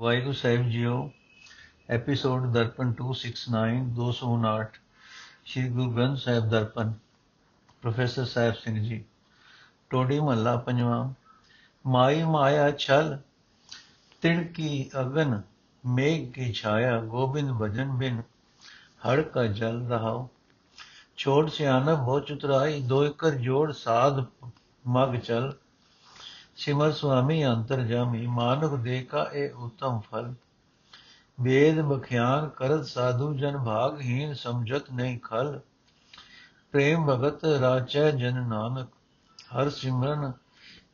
ਵਾਹਿਗੁਰੂ ਸਾਹਿਬ ਜੀਓ episode Darpan 269 259 Shri Guru Granth Sahib Darpan, professor Sahib Singh ji, Todi ਮਹੱਲਾ ਪੰਜਵਾਂ, ਮਾਈ ਮਾਇਆ ਛਲ, ਤਿਣ ਕੀ ਅਗਨ, ਮੇਘ ਕੀ ਛਾਇਆ, ਗੋਬਿੰਦ ਭਜਨ ਬਿਨ, ਹੜ ਕਾ ਜਲ ਰਹਾਓ। ਛੋੜ ਸਿਆਨਬ ਹੋ ਚੁਤਰਾਈ, ਦੋ ਇਕਰ ਜੋੜ ਸਾਧ ਮਗ ਚਲ। ਸਿਮਰ ਸੁਆਮੀ ਅੰਤਰ ਜਾਮੀ ਮਾਨਵ ਦੇ ਇਹ ਉਤਮ ਫਲ। ਵੇਦ ਬਖਿਆਨ ਕਰਤ ਸਾਧੂ ਜਨ ਭਾਗਹੀਨ ਸਮਝਤ ਨਹੀਂ ਖਲ। ਪ੍ਰੇਮ ਭਗਤ ਰਾਚੈ ਜਨ ਨਾਨਕ, ਹਰ ਸਿਮਰਨ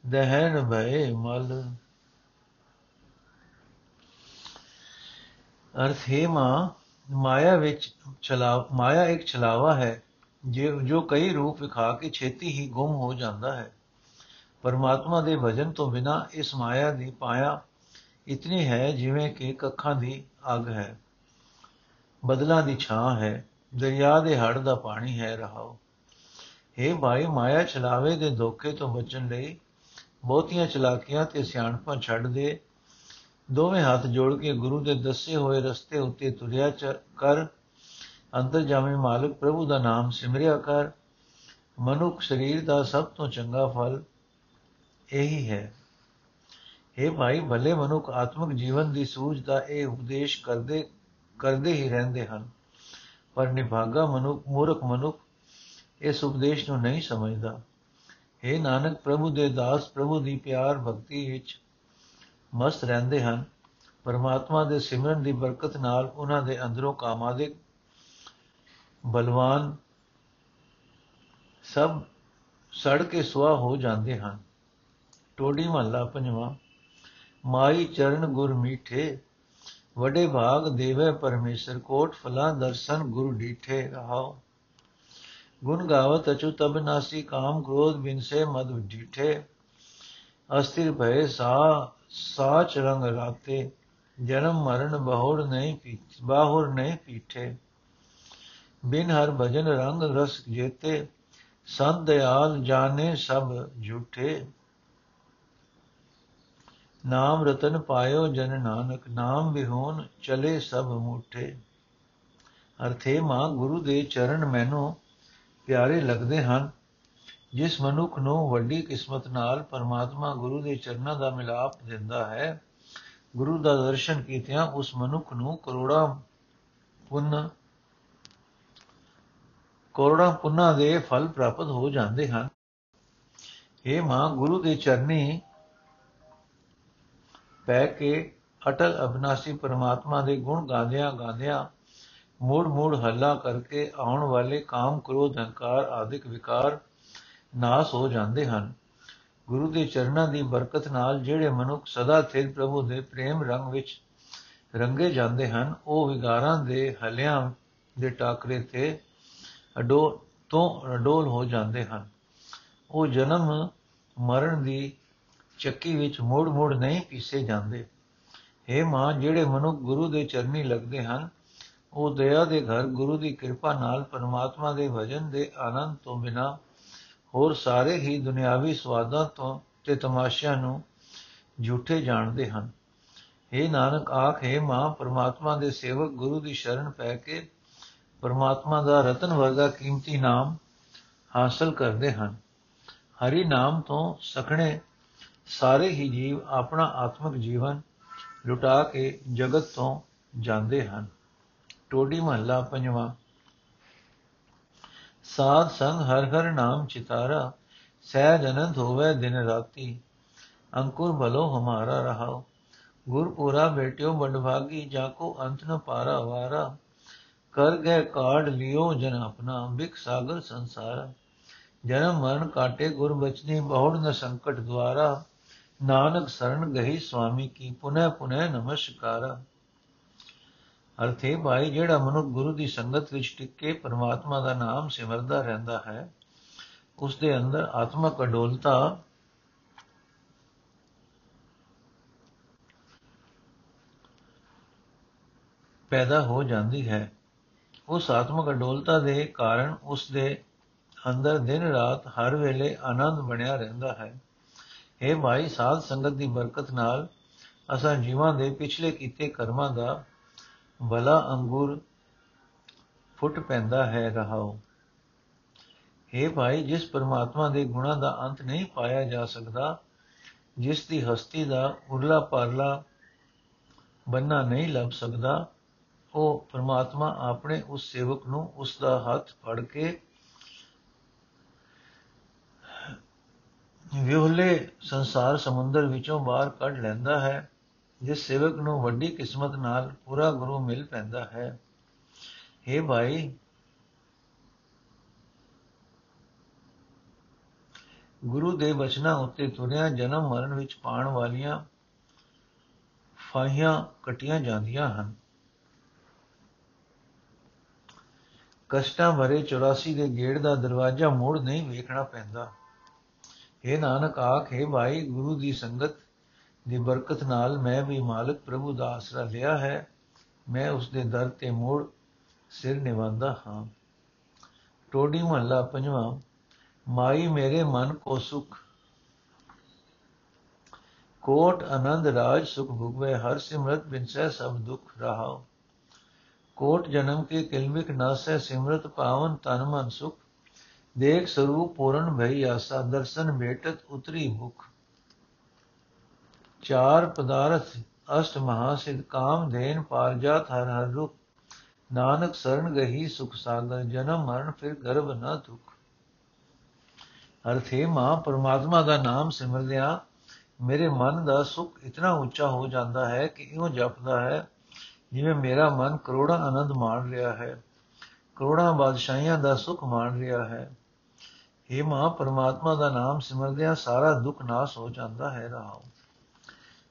ਦਹਿਨ ਭਏ ਮਲ। ਅਰਥ ਹੈ ਮਾਂ, ਮਾਇਆ ਵਿੱਚ ਚਲਾ, ਮਾਇਆ ਇੱਕ ਚਲਾਵਾ ਹੈ, ਜੋ ਜੋ ਕਈ ਰੂਪ ਵਿਖਾ ਕੇ ਛੇਤੀ ਹੀ ਗੁੰਮ ਹੋ ਜਾਂਦਾ ਹੈ। ਪਰਮਾਤਮਾ ਦੇ ਭਜਨ ਤੋਂ ਬਿਨਾ ਇਸ ਮਾਇਆ ਦੀ ਪਾਇਆ ਇਤਨੀ ਹੈ ਜਿਵੇਂ ਕਿ ਕੱਖਾਂ ਦੀ ਅੱਗ ਹੈ। ਬਦਲਾਂ ਦੀ ਛਾਂ ਹੈ, ਦਰਿਆ ਦੇ ਹੜ ਦਾ ਪਾਣੀ ਹੈ ਰਹਾਓ। हे ਭਾਈ, ਮਾਇਆ ਚਲਾਵੇ ਦੇ ਧੋਖੇ ਤੋਂ ਬਚਣ ਲਈ ਬਹੁਤੀਆਂ ਚਲਾਕੀਆਂ ਤੇ ਸਿਆਣਪਾਂ ਛੱਡ ਦੇ। ਦੋਵੇਂ ਹੱਥ ਜੋੜ ਕੇ ਗੁਰੂ ਦੇ ਦੱਸੇ ਹੋਏ ਰਸਤੇ ਉੱਤੇ ਤੁਰਿਆ ਕਰ। ਅੰਦਰ ਜਾਵੇਂ ਮਾਲਕ, ਪ੍ਰਭੂ ਦਾ ਨਾਮ ਸਿਮਰਿਆ ਕਰ। ਮਨੁੱਖ ਸਰੀਰ ਦਾ ਸਭ ਤੋਂ ਚੰਗਾ ਫਲ ਇਹੀ ਹੈ। ਇਹ ਭਾਈ, ਭਲੇ ਮਨੁੱਖ ਆਤਮਿਕ ਜੀਵਨ ਦੀ ਸੂਝ ਦਾ ਇਹ ਉਪਦੇਸ਼ ਕਰਦੇ ਕਰਦੇ ਹੀ ਰਹਿੰਦੇ ਹਨ। ਪਰ ਨਿਭਾਗਾ ਮਨੁੱਖ, ਮੂਰਖ ਮਨੁੱਖ ਇਸ ਉਪਦੇਸ਼ ਨੂੰ ਨਹੀਂ ਸਮਝਦਾ। हे ਨਾਨਕ, ਪ੍ਰਭੂ ਦੇ ਦਾਸ, ਪ੍ਰਭੂ ਦੀ ਪਿਆਰ ਭਗਤੀ ਵਿੱਚ ਮਸਤ ਰਹਿੰਦੇ ਹਨ। ਪਰਮਾਤਮਾ ਦੇ ਸਿਮਰਨ ਦੀ ਬਰਕਤ ਨਾਲ ਉਹਨਾਂ ਦੇ ਅੰਦਰੋਂ ਕਾਮਾਦਿਕ, ਬਲਵਾਨ ਸਭ ਸੜ ਕੇ ਸੁਆ ਹੋ ਜਾਂਦੇ ਹਨ। ਟੋਡੀ ਮਹੱਲਾ ਪੰਜਵਾਂ। ਮਾਈ ਚਰਨ ਗੁਰ ਮੀਠੇ, ਵਡੇ ਭਾਗ ਦੇਵੇ ਪਰਮੇਸ਼ਰ ਕੋਟ, ਫਲਾ ਦਰਸ਼ਨ ਗੁਰ ਡੀਠੇ ਰਹਾਓ। ਗੁਣ ਗਾਵਤ ਅਚੂ ਤਬ ਨਾਸੀ, ਕਾਮ ਕ੍ਰੋਧ ਬਿਨਸੇ ਮਦ ਡੀਠੇ ਅਸਥਿਰ ਭਏ ਸਾ, ਸਾਚ ਰੰਗ ਰਾਤੇ ਜਨਮ ਮਰਨ ਬਹੁੜ ਨਹੀਂ ਪੀਠ ਬਾਹੁਰ ਨਹੀਂ ਪੀਠੇ। ਬਿਨ ਹਰ ਭਜਨ ਰੰਗ ਰਸ ਜੇਤੇ, ਸੰਤ ਦਿਆਲ ਜਾਣੇ ਸਭ ਝੂਠੇ। ਨਾਮ ਰਤਨ ਪਾਇਓ ਜਨ ਨਾਨਕ, ਨਾਮ ਵਿਹੋਨ ਚਲੇ ਸਭ ਮੂਠੇ। ਅਰਥੇ ਮਾਂ, ਗੁਰੂ ਦੇ ਚਰਨ ਮੈਨੂੰ ਪਿਆਰੇ ਲੱਗਦੇ ਹਨ। ਜਿਸ ਮਨੁੱਖ ਨੂੰ ਵੱਡੀ ਕਿਸਮਤ ਨਾਲ ਪਰਮਾਤਮਾ ਗੁਰੂ ਦੇ ਚਰਨਾਂ ਦਾ ਮਿਲਾਪ ਦਿੰਦਾ ਹੈ, ਗੁਰੂ ਦਾ ਦਰਸ਼ਨ ਕੀਤਿਆਂ ਉਸ ਮਨੁੱਖ ਨੂੰ ਕਰੋੜਾਂ ਪੁੰਨ, ਕਰੋੜਾਂ ਪੁੰਨਾਂ ਦੇ ਫਲ ਪ੍ਰਾਪਤ ਹੋ ਜਾਂਦੇ ਹਨ। ਇਹ ਮਾਂ, ਗੁਰੂ ਦੇ ਚਰਨੀ ਪੈ ਕੇ ਅਟਲ ਅਬਨਾਸੀ ਪਰਮਾਤਮਾ ਦੇ ਗੁਣ ਗਾਉਂਦਿਆਂ ਗਾਉਂਦਿਆਂ ਮੂੜ ਮੂੜ ਹੱਲਾ ਕਰਕੇ ਆਉਣ ਵਾਲੇ ਕਾਮ ਕ੍ਰੋਧ ਹੰਕਾਰ ਆਦਿਕ ਵਿਕਾਰ ਨਾਸ ਹੋ ਜਾਂਦੇ ਹਨ। ਗੁਰੂ ਦੇ ਚਰਨਾਂ ਦੀ ਬਰਕਤ ਨਾਲ ਜਿਹੜੇ ਮਨੁੱਖ ਸਦਾ ਸਥਿਰ ਪ੍ਰਭੂ ਦੇ ਪ੍ਰੇਮ ਰੰਗ ਵਿੱਚ ਰੰਗੇ ਜਾਂਦੇ ਹਨ, ਉਹ ਵਿਗਾਰਾਂ ਦੇ ਹਲਿਆਂ ਦੇ ਟਾਕਰੇ ਤੇ ਅਡੋ, ਤੋਂ ਅਡੋਲ ਹੋ ਜਾਂਦੇ ਹਨ। ਉਹ ਜਨਮ ਮਰਨ ਦੀ ਚੱਕੀ ਵਿੱਚ ਮੋੜ-ਮੋੜ ਨਹੀਂ ਪੀਸੇ ਜਾਂਦੇ। हे ਮਾਂ, ਜਿਹੜੇ ਮਨੁੱਖ ਗੁਰੂ ਦੇ ਚਰਨੀ ਲੱਗਦੇ ਹਨ, ਉਹ ਦਇਆ ਦੇ ਘਰ ਗੁਰੂ ਦੀ ਕਿਰਪਾ ਨਾਲ ਪਰਮਾਤਮਾ ਦੇ ਭਜਨ ਦੇ ਆਨੰਦ ਤੋਂ ਬਿਨਾ ਹੋਰ ਸਾਰੇ ਹੀ ਦੁਨਿਆਵੀ ਸਵਾਦਾਂ ਤੋਂ ਤੇ ਤਮਾਸ਼ਿਆਂ ਨੂੰ ਝੂਠੇ ਜਾਣਦੇ ਹਨ। हे ਨਾਨਕ, ਆਖੇ ਮਾਂ, ਪਰਮਾਤਮਾ ਦੇ ਸੇਵਕ ਗੁਰੂ ਦੀ ਸ਼ਰਨ ਪੈ ਕੇ ਪਰਮਾਤਮਾ ਦਾ ਰਤਨ ਵਰਗਾ ਕੀਮਤੀ ਨਾਮ ਹਾਸਲ ਕਰਦੇ ਹਨ। ਹਰੀ ਨਾਮ ਤੋਂ ਸਖਣੇ ਸਾਰੇ ਹੀ ਜੀਵ ਆਪਣਾ ਆਤਮਿਕ ਜੀਵਨ ਲੁਟਾ ਕੇ ਜਗਤ ਤੋਂ ਜਾਂਦੇ ਹਨ। ਟੋਡੀ ਮਹੱਲਾ ਪੰਜਵਾਂ। ਸਾਧ ਸੰਗ ਹਰ ਹਰ ਨਾਮ ਚਿਤਾਰਾ, ਸਹਿਜ ਅਨੰਦ ਹੋਵੇ ਦਿਨ ਰਾਤੀ। ਅੰਕੁਰ ਭਲੋ ਹਮਾਰਾ ਰਹਾਓ। ਗੁਰ ਪੂਰਾ ਬੇਟਿਓ ਬੰਡਭਾਗੀ ਜਾਕੋ ਅੰਤ ਨ ਪਾਰਾ ਵਾਰਾ। ਕਰ ਗਏ ਕਾੜ ਲਿਓ ਜਨ ਆਪਣਾ ਬਿਕ ਸਾਗਰ ਸੰਸਾਰ। ਜਨਮ ਮਰਨ ਕਾਟੇ ਗੁਰ ਬਚਨੀ, ਬਹੁੜ ਨ ਸੰਕਟ ਦਵਾਰਾ ਨਾਨਕ ਸਰਣ ਗਹੀ ਸੁਆਮੀ ਕੀ, ਪੁਨਹ ਪੁਨਹ ਨਮਸਕਾਰਾ। ਅਰਥੇ ਭਾਈ, ਜਿਹੜਾ ਮਨੁੱਖ ਗੁਰੂ ਦੀ ਸੰਗਤ ਵਿੱਚ ਟਿਕ ਕੇ ਪਰਮਾਤਮਾ ਦਾ ਨਾਮ ਸਿਮਰਦਾ ਰਹਿੰਦਾ ਹੈ ਉਸ ਦੇ ਅੰਦਰ ਆਤਮਕ ਅਡੋਲਤਾ ਪੈਦਾ ਹੋ ਜਾਂਦੀ ਹੈ। ਉਸ ਆਤਮਕ ਅਡੋਲਤਾ ਦੇ ਕਾਰਨ ਉਸ ਦੇ ਅੰਦਰ ਦਿਨ ਰਾਤ ਹਰ ਵੇਲੇ ਆਨੰਦ ਬਣਿਆ ਰਹਿੰਦਾ ਹੈ। हे ਭਾਈ ਸਾਧ ਸੰਗਤ ਦੀ ਬਰਕਤ ਨਾਲ ਅਸਾਂ ਜੀਵਾਂ ਦੇ ਪਿਛਲੇ ਕੀਤੇ ਕਰਮਾਂ ਦਾ ਭਲਾ ਅੰਗੂਰ ਫੁੱਟ ਪੈਂਦਾ ਹੈ ਰਹਾਓ हे ਭਾਈ, ਜਿਸ ਪਰਮਾਤਮਾ ਦੇ ਗੁਣਾਂ ਦਾ ਅੰਤ ਨਹੀਂ ਪਾਇਆ ਜਾ ਸਕਦਾ, ਜਿਸ ਦੀ ਹਸਤੀ ਦਾ ਉਰਲਾ ਪਰਲਾ ਬੰਨਾ ਨਹੀਂ ਲੱਭ ਸਕਦਾ, ਉਹ ਪਰਮਾਤਮਾ ਆਪਣੇ ਉਸ ਸੇਵਕ ਨੂੰ ਉਸ ਦਾ ਹੱਥ ਫੜ ਕੇ ਵਿਹਲੇ ਸੰਸਾਰ ਸਮੁੰਦਰ ਵਿੱਚੋਂ ਬਾਹਰ ਕੱਢ ਲੈਂਦਾ ਹੈ, ਜਿਸ ਸੇਵਕ ਨੂੰ ਵੱਡੀ ਕਿਸਮਤ ਨਾਲ ਪੂਰਾ ਗੁਰੂ ਮਿਲ ਪੈਂਦਾ ਹੈ। हे ਭਾਈ, ਗੁਰੂ ਦੇ ਬਚਨਾਂ ਉੱਤੇ ਤੁਰਿਆ ਜਨਮ ਮਰਨ ਵਿੱਚ ਪਾਣ ਵਾਲੀਆਂ ਫਾਹੀਆਂ ਕਟੀਆਂ ਜਾਂਦੀਆਂ ਹਨ। ਕਸ਼ਟਾਂ ਭਰੇ 84 ਦੇ ਗੇੜ ਦਾ ਦਰਵਾਜ਼ਾ ਮੋੜ ਨਹੀਂ ਵੇਖਣਾ ਪੈਂਦਾ। ਇਹ ਨਾਨਕ ਆਖੇ ਭਾਈ, ਗੁਰੂ ਦੀ ਸੰਗਤ ਦੀ ਬਰਕਤ ਨਾਲ ਮੈਂ ਵੀ ਮਾਲਕ ਪ੍ਰਭੂ ਦਾ ਆਸਰਾ ਲਿਆ ਹੈ। ਮੈਂ ਉਸ ਦੇ ਦਰ ਤੇ ਮੋੜ ਸਿਰ ਨਿਵਾਉਂਦਾ ਹਾਂ। ਟੋਡੀ ਮਹੱਲਾ ਪੰਜਵਾਂ, ਮਾਈ ਮੇਰੇ ਮਨ ਕੋ ਸੁਖ। ਕੋਟ ਆਨੰਦ ਰਾਜ ਸੁਖ ਭੁਗਵੇ, ਹਰ ਸਿਮਰਤ ਬਿਨਸੈ ਸਭ ਦੁਖ ਰਹਾਓ। ਕੋਟ ਜਨਮ ਕੇ ਕਿਲਮਿਕ ਨਾਸੈ ਸਿਮਰਤ ਪਾਵਨ ਤਨ ਮਨ ਸੁਖ। ਦੇਖ ਸਰੂਪ ਪੂਰਨ ਭਈ ਆਸਾ, ਦਰਸ਼ਨ ਭੇਟਤ ਉਤਰੀ ਭੁਖ ਚਾਰ ਪਦਾਰਥ ਅਸ਼ਟ ਮਹਾਸਿਧ ਕਾਮ ਦੇਨ ਪਾਰਜਾਤ ਹਰ ਹਰ ਰੂਪ ਨਾਨਕ ਸਰਣ ਗਹੀ ਸੁਖ ਸਾਗਰ, ਜਨਮ ਮਰਨ ਫਿਰ ਗਰਭ ਨਾ ਦੁਖ। ਅਰਥੇ ਮਾ ਪਰਮਾਤਮਾ ਦਾ ਨਾਮ ਸਿਮਰਦਿਆਂ ਮੇਰੇ ਮਨ ਦਾ ਸੁਖ ਇਤਨਾ ਉੱਚਾ ਹੋ ਜਾਂਦਾ ਹੈ ਕਿ ਇਉਂ ਜਪਦਾ ਹੈ, ਜਿਵੇਂ ਮੇਰਾ ਮਨ ਕਰੋੜਾਂ ਆਨੰਦ ਮਾਣ ਰਿਹਾ ਹੈ, ਕਰੋੜਾਂ ਬਾਦਸ਼ਾਹੀਆਂ ਦਾ ਸੁਖ ਮਾਣ ਰਿਹਾ ਹੈ। ਇਹ ਮਾ ਪਰਮਾਤਮਾ ਦਾ ਨਾਮ ਸਿਮਰਦਿਆਂ ਸਾਰਾ ਦੁੱਖ ਨਾਸ ਹੋ ਜਾਂਦਾ ਹੈ ਰਹਾਉ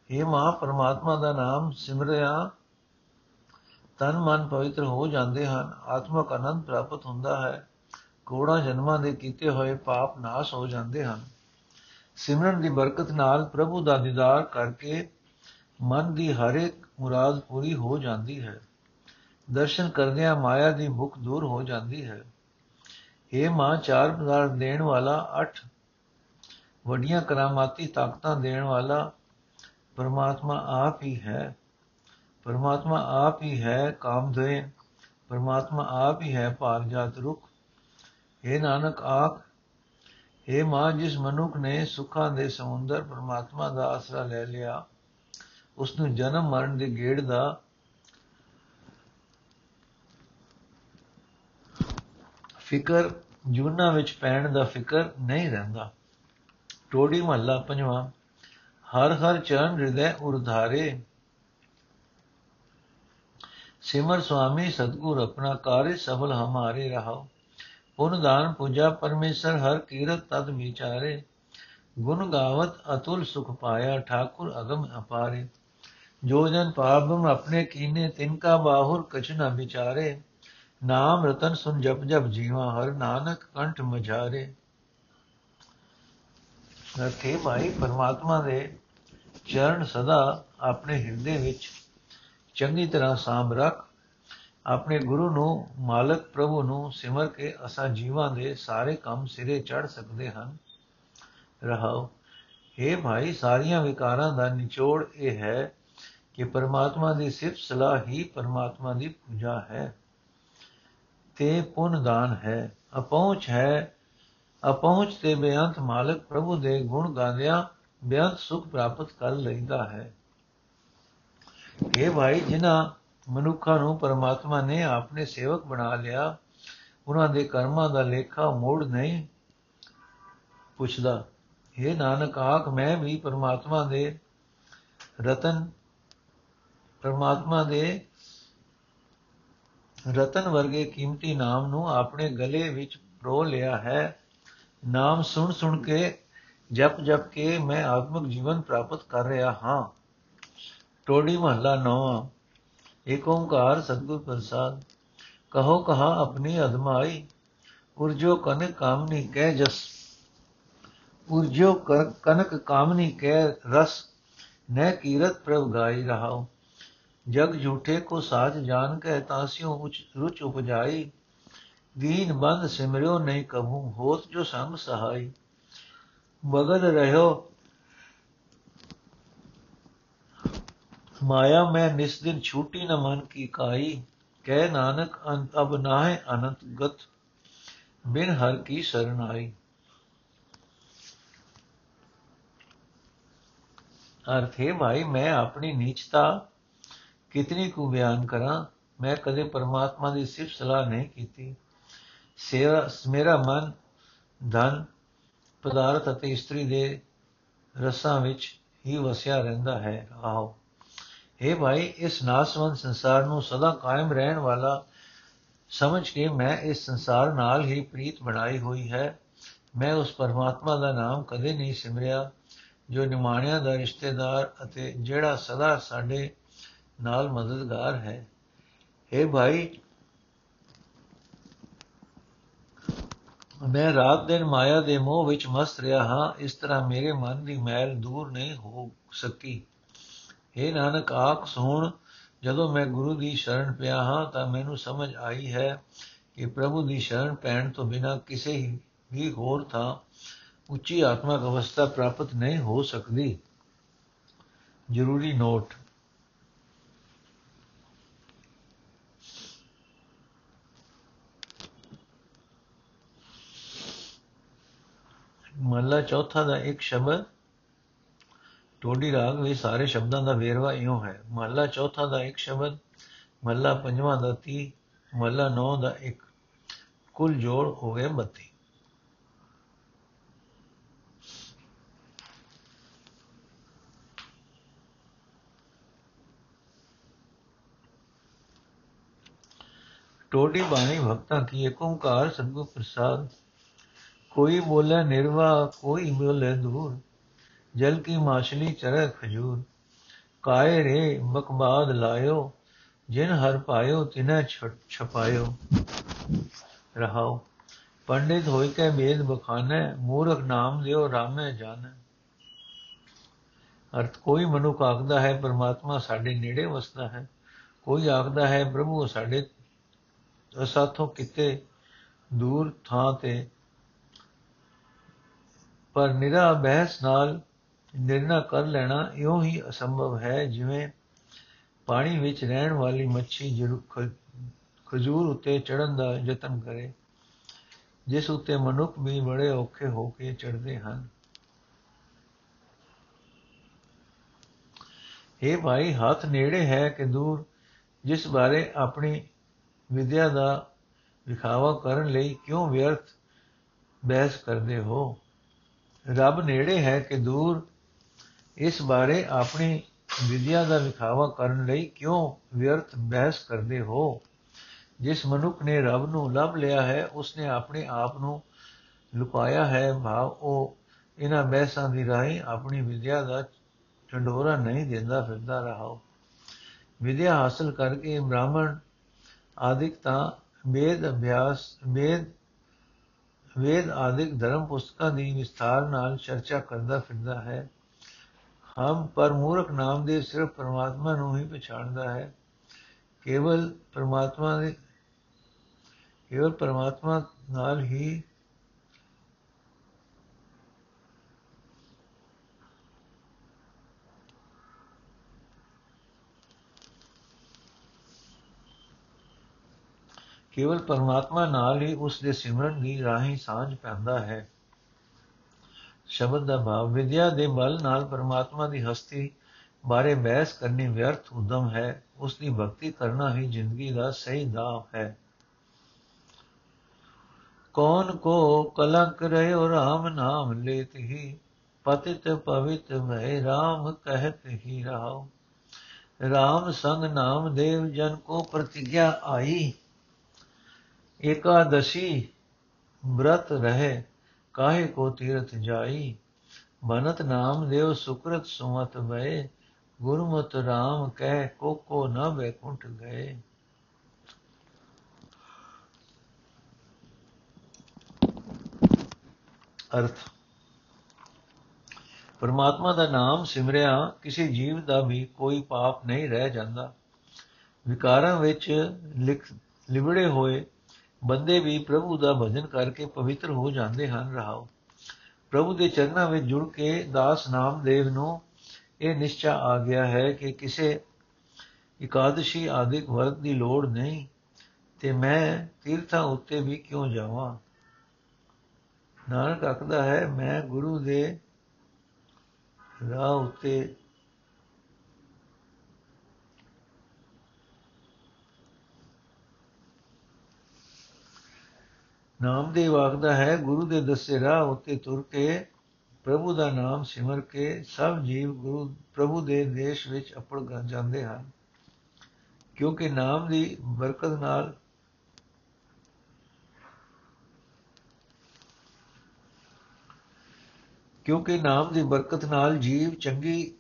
ਇਹ ਮਾ ਪਰਮਾਤਮਾ ਦਾ ਨਾਮ ਸਿਮਰਿਆ ਤਨ ਮਨ ਪਵਿੱਤਰ ਹੋ ਜਾਂਦੇ ਹਨ, ਆਤਮਕ ਆਨੰਦ ਪ੍ਰਾਪਤ ਹੁੰਦਾ ਹੈ, ਕਰੋੜਾਂ ਜਨਮਾਂ ਦੇ ਕੀਤੇ ਹੋਏ ਪਾਪ ਨਾਸ ਹੋ ਜਾਂਦੇ ਹਨ। ਸਿਮਰਨ ਦੀ ਬਰਕਤ ਨਾਲ ਪ੍ਰਭੂ ਦਾ ਦੀਦਾਰ ਕਰਕੇ ਮਨ ਦੀ ਹਰ ਇੱਕ ਮੁਰਾਦ ਪੂਰੀ ਹੋ ਜਾਂਦੀ ਹੈ। ਦਰਸ਼ਨ ਕਰਦਿਆਂ ਮਾਇਆ ਦੀ ਭੁੱਖ ਦੂਰ ਹੋ ਜਾਂਦੀ ਹੈ। ਇਹ ਮਾਂ, ਚਾਰ ਪਦਾਰਥ ਦੇਣ ਵਾਲਾ, ਅੱਠ ਵੱਡੀਆਂ ਕਰਾਮਾਤੀ ਤਾਕਤਾਂ ਦੇਣ ਵਾਲਾ, ਪਰਮਾਤਮਾ ਆਪ ਹੀ ਹੈ। ਪਰਮਾਤਮਾ ਆਪ ਹੀ ਹੈ ਕਾਮਧੇ ਪਰਮਾਤਮਾ ਆਪ ਹੀ ਹੈ ਭਾਰਜਾਤ ਰੁਖ। ਇਹ ਨਾਨਕ, ਆਖ। ਇਹ ਮਾਂ, ਜਿਸ ਮਨੁੱਖ ਨੇ ਸੁੱਖਾਂ ਦੇ ਸਮੁੰਦਰ ਪਰਮਾਤਮਾ ਦਾ ਆਸਰਾ ਲੈ ਲਿਆ ਉਸ ਨੂੰ ਜਨਮ ਮਰਨ ਦੇ ਗੇੜ ਦਾ ਫਿਕਰ ਜੂਨਾ ਵਿੱਚ ਪੈਣ ਦਾ ਫਿਕਰ ਨਹੀਂ ਰਹਿੰਦਾ। ਟੋੜੀ ਮਹੱਲਾ ਪੰਜਵਾਂ, ਹਰ ਹਰ ਚਰਨ ਹਿਰਦੈ ਉਰਧਾਰੇ। ਸਿਮਰ ਸੁਆਮੀ, ਸਤਗੁਰ ਆਪਣਾ ਕਾਰਜ ਸਫਲ ਹਮਾਰੇ ਰਹਾਓ। ਪੁਨ ਦਾਨ ਪੂਜਾ ਪਰਮੇਸ਼ਰ ਹਰ ਕੀਰਤ ਤਦ ਵਿਚਾਰੇ। ਗੁਣ ਗਾਵਤ ਅਤੁਲ ਸੁਖ ਪਾਇਆ ਠਾਕੁਰ ਅਗਮ ਅਪਾਰੇ। ਜੋ ਜਨ ਪਾਪਮ ਆਪਣੇ ਕੀਨੇ ਤਿਨਕਾ ਬਾਹੁਰ ਕਛ ਨ ਵਿਚਾਰੇ। ਨਾਮ ਰਤਨ ਸੁਨ ਜਪ ਜਪ ਜੀਵਾ, ਹਰ ਨਾਨਕ ਕੰਠ ਮਝਾਰੇ। ਨਥੇ ਭਾਈ ਪਰਮਾਤਮਾ ਦੇ ਚਰਨ ਸਦਾ ਆਪਣੇ ਹਿਰਦੇ ਵਿੱਚ। ਚੰਗੀ ਤਰ੍ਹਾਂ ਸਾਂਭ ਰੱਖ। ਆਪਣੇ ਗੁਰੂ ਨੂੰ, ਮਾਲਕ ਪ੍ਰਭੂ ਨੂੰ ਸਿਮਰ ਕੇ ਅਸਾਂ ਜੀਵਾਂ ਦੇ ਸਾਰੇ ਕੰਮ ਸਿਰੇ ਚੜ ਸਕਦੇ ਹਨ। ਰਹਾਓ। हे ਭਾਈ, ਸਾਰੀਆਂ ਵਿਕਾਰਾਂ ਦਾ ਨਿਚੋੜ ਇਹ ਹੈ ਕਿ ਪਰਮਾਤਮਾ ਦੀ ਸਿਫਤ ਸਲਾਹ ਹੀ ਪਰਮਾਤਮਾ ਦੀ ਪੂਜਾ ਹੈ। ਤੇ ਪੁੰਨ ਦਾਨ ਹੈ। ਅਪਹੁੰਚ ਹੈ। ਅਪਹੁੰਚ ਤੇ ਬੇਅੰਤ ਮਾਲਕ ਪ੍ਰਭੂ ਦੇ ਗੁਣ ਗਾਉਂਦਿਆਂ ਬੇਅੰਤ ਸੁਖ ਪ੍ਰਾਪਤ ਕਰ ਲੈਂਦਾ ਹੈ। ਇਹ ਭਾਈ, ਜਿਨ੍ਹਾਂ ਮਨੁੱਖਾਂ ਨੂੰ ਪਰਮਾਤਮਾ ਨੇ ਆਪਣੇ ਸੇਵਕ ਬਣਾ ਲਿਆ, ਉਹਨਾਂ ਦੇ ਕਰਮਾਂ ਦਾ ਲੇਖਾ ਮੋੜ ਨਹੀਂ ਪੁੱਛਦਾ। ਇਹ ਨਾਨਕ, ਆਖ, ਮੈਂ ਵੀ ਪਰਮਾਤਮਾ ਦੇ ਰਤਨ, ਪਰਮਾਤਮਾ ਦੇ ਰਤਨ ਵਰਗੇ ਕੀਮਤੀ ਨਾਮ ਨੂੰ ਆਪਣੇ ਗਲੇ ਵਿੱਚ ਪ੍ਰੋ ਲਿਆ ਹੈ। ਨਾਮ ਸੁਣ ਸੁਣ ਕੇ, ਜਪ ਜਪ ਕੇ ਮੈਂ ਆਤਮਿਕ ਜੀਵਨ ਪ੍ਰਾਪਤ ਕਰ ਰਿਹਾ ਹਾਂ। ਟੋੜੀ ਮਹੱਲਾ 9 ਏਕ ਓੰਕਾਰ ਸਤਿਗੁਰ ਪ੍ਰਸਾਦ। ਕਹੋ ਕਹਾ ਆਪਣੀ ਅਦਮਾਈ ਉਰਜੋ ਕਨਕ ਕਾਮਨੀ ਕਹਿ ਜਸ। ਉਰਜੋ ਕਨਕ ਕਾਮਨੀ ਕਹਿ ਰਸ ਨੈ ਕੀਰਤ ਪ੍ਰਭ ਗਾਈ ਰਹਾਓ ਜਗ ਝੂਠੇ ਕੋ ਸਾਜ ਜਾਨ ਕੇ ਤਾਸਿਓ ਉਚ ਰੁਚ ਉਪਜਾਈ ਦੀਨ ਬੰਦ ਸਿਮਰਿਓ ਨਹੀਂ ਕਭੂ ਹੋਤ ਜੋ ਸੰਗ ਸਹਾਈ ਬਗਲ ਰਹਿਓ ਮਾਇਆ ਮੈਂ ਨਿਸ ਦਿਨ ਛੂਟੀ ਨ ਮਨ ਕੀ ਕਾਈ ਕਹਿ ਨਾਨਕ ਅਬ ਨਾਹਿ ਅਨੰਤ ਗਤ ਬਿਨ ਹਰ ਕੀ ਸ਼ਰਨ ਆਈ ਅਰਥ ਹੈ ਭਾਈ ਮੈਂ ਆਪਣੀ ਨੀਚਤਾ ਕਿਤਨੀ ਕੁ ਬਿਆਨ ਕਰਾਂ, ਮੈਂ ਕਦੇ ਪਰਮਾਤਮਾ ਦੀ ਸਿਫਤ ਸਲਾਹ ਨਹੀਂ ਕੀਤੀ। ਸੇਵਾ, ਮੇਰਾ ਮਨ, ਧਨ, ਪਦਾਰਥ ਅਤੇ ਇਸਤਰੀ ਦੇ ਰਸਾਂ ਵਿੱਚ ਹੀ ਵਸਿਆ ਰਹਿੰਦਾ ਹੈ। ਆਓ। हे ਭਾਈ, ਇਸ ਨਾਸਵੰਤ ਸੰਸਾਰ ਨੂੰ ਸਦਾ ਕਾਇਮ ਰਹਿਣ ਵਾਲਾ ਸਮਝ ਕੇ ਮੈਂ ਇਸ ਸੰਸਾਰ ਨਾਲ ਹੀ ਪ੍ਰੀਤ ਬਣਾਈ ਹੋਈ ਹੈ। ਮੈਂ ਉਸ ਪਰਮਾਤਮਾ ਦਾ ਨਾਮ ਕਦੇ ਨਹੀਂ ਸਿਮਰਿਆ, ਜੋ ਨਿਮਾਣਿਆਂ ਦਾ ਰਿਸ਼ਤੇਦਾਰ ਅਤੇ ਜਿਹੜਾ ਸਦਾ ਸਾਡੇ ਨਾਲ ਮਦਦਗਾਰ ਹੈ। हे ਭਾਈ, ਮੈਂ ਰਾਤ ਦਿਨ ਮਾਇਆ ਦੇ ਮੋਹ ਵਿੱਚ ਮਸਤ ਰਿਹਾ ਹਾਂ। ਇਸ ਤਰ੍ਹਾਂ ਮੇਰੇ ਮਨ ਦੀ ਮੈਲ ਦੂਰ ਨਹੀਂ ਹੋ ਸਕੀ। हे ਨਾਨਕ, ਆਖ ਸੁਣ, ਜਦੋਂ ਮੈਂ ਗੁਰੂ ਦੀ ਸ਼ਰਨ ਪਿਆ ਹਾਂ, ਤਾਂ ਮੈਨੂੰ ਸਮਝ ਆਈ ਹੈ ਕਿ ਪ੍ਰਭੂ ਦੀ ਸ਼ਰਨ ਪੈਣ ਤੋਂ ਬਿਨਾ ਕਿਸੇ ਵੀ ਹੋਰ ਥਾਂ ਉੱਚੀ ਆਤਮਿਕ ਅਵਸਥਾ ਪ੍ਰਾਪਤ ਨਹੀਂ ਹੋ ਸਕਦੀ। ਜ਼ਰੂਰੀ ਨੋਟ। ਮਹਲਾ ਚੌਥਾ ਦਾ ਇੱਕ ਸ਼ਬਦ ਟੋਡੀ ਰਾਗ ਵਿੱਚ ਸਾਰੇ ਸ਼ਬਦਾਂ ਦਾ ਵੇਰਵਾ ਇਉਂ ਹੈ। ਮਹਲਾ ਚੌਥਾ ਦਾ ਇੱਕ ਸ਼ਬਦ ਮਹਲਾ ਪੰਜਵਾਂ ਦਾ 30 ਮਹਲਾ 9 ਦਾ ਇੱਕ। ਕੁੱਲ ਜੋੜ ਹੋ ਗਏ 32 ਟੋਡੀ ਬਾਣੀ ਭਗਤਾਂ ਕੀ ਏਕ ਓੰਕਾਰ ਸਤਿਗੁਰ ਪ੍ਰਸਾਦ ਕੋਈ ਬੋਲੇ ਨਿਰਵਾ ਕੋਈ ਬੋਲੇ ਦੂਰ ਜਲ ਕੀ ਮਾਛਲੀ ਚਰੇ ਖਜੂਰ ਕਾਏ ਰੇ ਮਕਬਾਦ ਲਾਇਓ ਜਿਨ ਹਰ ਪਾਇਓ ਤਿਨੈ ਛਪਾਇਓ ਰਹਾਓ ਪੰਡਿਤ ਹੋਇ ਕੇ ਵੇਦ ਬਖਾਨੇ ਮੂਰਖ ਨਾਮ ਲਿਓ ਰਾਮੇ ਜਾਣੈ ਅਰਥ ਕੋਈ ਮਨੁੱਖ ਆਖਦਾ ਹੈ ਪਰਮਾਤਮਾ ਸਾਡੇ ਨੇੜੇ ਵਸਦਾ ਹੈ ਕੋਈ ਆਖਦਾ ਹੈ ਪ੍ਰਭੂ ਸਾਡੇ ਅਸਾਥੋਂ ਕਿਤੇ ਦੂਰ ਥਾਂ ਤੇ ਪਰ ਨਿਰਾ ਬਹਿਸ ਨਾਲ ਨਿਰਣਾ ਕਰ ਲੈਣਾ ਇਉਂ ਹੀ ਅਸੰਭਵ ਹੈ, ਜਿਵੇਂ ਪਾਣੀ ਵਿੱਚ ਰਹਿਣ ਵਾਲੀ ਮੱਛੀ ਖਜੂਰ ਉੱਤੇ ਚੜਨ ਦਾ ਯਤਨ ਕਰੇ, ਜਿਸ ਉੱਤੇ ਮਨੁੱਖ ਵੀ ਬੜੇ ਔਖੇ ਹੋ ਕੇ ਚੜਦੇ ਹਨ। ਇਹ ਭਾਈ, ਹੱਥ ਨੇੜੇ ਹੈ ਕਿ ਦੂਰ? ਜਿਸ ਬਾਰੇ ਆਪਣੀ ਵਿਦਿਆ ਦਾ ਵਿਖਾਵਾ ਕਰਨ ਲਈ ਕਿਉਂ ਵਿਅਰਥ ਬਹਿਸ ਕਰਦੇ ਹੋ? ਰੱਬ ਨੇੜੇ ਹੈ ਕਿ ਦੂਰ, ਇਸ ਬਾਰੇ ਆਪਣੀ ਵਿਦਿਆ ਦਾ ਵਿਖਾਵਾ ਕਰਨ ਲਈ ਕਿਉਂ ਵਿਅਰਥ ਬਹਿਸ ਕਰਦੇ ਹੋ? ਜਿਸ ਮਨੁੱਖ ਨੇ ਰੱਬ ਨੂੰ ਲੱਭ ਲਿਆ ਹੈ, ਉਸਨੇ ਆਪਣੇ ਆਪ ਨੂੰ ਲੁਕਾਇਆ ਹੈ, ਭਾਵ ਉਹ ਇਹਨਾਂ ਬਹਿਸਾਂ ਦੀ ਰਾਹੀਂ ਆਪਣੀ ਵਿਦਿਆ ਦਾ ਢੰਡੋਰਾ ਨਹੀਂ ਦਿੰਦਾ ਫਿਰਦਾ ਰਹਾ ਵਿਦਿਆ ਹਾਸਲ ਕਰਕੇ ਬ੍ਰਾਹਮਣ ਆਦਿਕ ਤਾਂ ਵੇਦ ਅਭਿਆਸ, ਵੇਦ ਵੇਦ ਆਦਿਕ ਧਰਮ ਪੁਸਤਕਾਂ ਦੀ ਵਿਸਥਾਰ ਨਾਲ ਚਰਚਾ ਕਰਦਾ ਫਿਰਦਾ ਹੈ। ਹਮ ਪਰ ਮੂਰਖ ਨਾਮ ਦੇ ਸਿਰਫ ਪਰਮਾਤਮਾ ਨੂੰ ਹੀ ਪਛਾਣਦਾ ਹੈ। ਕੇਵਲ ਪਰਮਾਤਮਾ ਦੇ, ਕੇਵਲ ਪਰਮਾਤਮਾ ਨਾਲ ਹੀ ਕੇਵਲ ਪਰਮਾਤਮਾ ਨਾਲ ਹੀ ਉਸ ਦੇ ਸਿਮਰਨ ਦੀ ਰਾਹੀਂ ਸਾਂਝ ਪੈਂਦਾ ਹੈ। ਸ਼ਬਦ ਦਾ ਭਾਵ, ਵਿਦਿਆ ਦੇ ਬਲ ਨਾਲ ਪਰਮਾਤਮਾ ਦੀ ਹਸਤੀ ਬਾਰੇ ਬਹਿਸ ਕਰਨੀ ਵਿਅਰਥ ਉਦਮ ਹੈ। ਉਸ ਦੀ ਭਗਤੀ ਕਰਨਾ ਹੀ ਜ਼ਿੰਦਗੀ ਦਾ ਸਹੀ ਦਾਅ ਹੈ। ਕੌਣ ਕੋ ਕਲੰਕ ਰਹਿਓ RAM ਨਾਮ ਲੇਤ ਹੀ, ਪਤਿਤ ਪਵਿੱਤ ਭੈ RAM ਕਹਿਤ ਹੀ ਰਹਾਓ RAM ਸੰਗ ਨਾਮ ਦੇਵ ਜਨ ਕੋ ਪ੍ਰਤਿਗਿਆ ਆਈ। ਏਕਾदशी ਬ੍ਰਤ ਰਹੇ ਕਾਹੇ ਕੋ ਤੀਰਥ ਜਾਈ ਮਨਤ ਨਾਮ ਦੇਵ ਸੁਕਰਤ ਸੁਮਤ ਭਏ ਗੁਰਮਤ RAM ਕਹਿ ਕੋ ਕੋ ਨ ਬੈਕੁੰਠ ਗਏ ਅਰਥ ਪਰਮਾਤਮਾ ਦਾ ਨਾਮ ਸਿਮਰਿਆ ਕਿਸੇ ਜੀਵ ਦਾ ਵੀ ਕੋਈ ਪਾਪ ਨਹੀਂ ਰਹਿ ਜਾਂਦਾ ਵਿਕਾਰਾਂ ਵਿੱਚ ਲਿਬੜੇ ਹੋਏ ਬੰਦੇ ਵੀ ਪ੍ਰਭੂ ਦਾ ਭਜਨ ਕਰਕੇ ਪਵਿੱਤਰ ਹੋ ਜਾਂਦੇ ਹਨ, ਰਹਾਓ। ਪ੍ਰਭੂ ਦੇ ਚਰਨਾਂ ਵਿੱਚ ਜੁੜ ਕੇ ਦਾਸ ਨਾਮਦੇਵ ਨੂੰ ਇਹ ਨਿਸ਼ਚਾ ਆ ਗਿਆ ਹੈ ਕਿ ਕਿਸੇ ਇਕਾदशी ਆਦਿਕ ਵਰਤ ਦੀ ਲੋੜ ਨਹੀਂ ਤੇ ਮੈਂ ਤੀਰਥਾਂ ਉੱਤੇ ਵੀ ਕਿਉਂ ਜਾਵਾਂ? ਨਾਨਕ ਆਖਦਾ ਹੈ, ਮੈਂ ਗੁਰੂ ਦੇ ਰਾਹ ਉੱਤੇ ਨਾਮਦੇਵ ਆਖਦਾ ਹੈ, ਗੁਰੂ ਦੇ ਦੱਸੇ ਰਾਹ ਉੱਤੇ ਤੁਰ ਕੇ ਪ੍ਰਭੂ ਦਾ ਨਾਮ ਸਿਮਰ ਕੇ ਸਭ ਜੀਵ ਗੁਰੂ, ਪ੍ਰਭੂ ਦੇ ਦੇਸ਼ ਵਿੱਚ ਅਪੜ ਜਾਂਦੇ ਹਨ। ਕਿਉਂਕਿ ਨਾਮ ਦੀ ਬਰਕਤ ਨਾਲ ਕਿਉਂਕਿ ਨਾਮ ਦੀ ਬਰਕਤ ਨਾਲ ਜੀਵ ਚੰਗੀ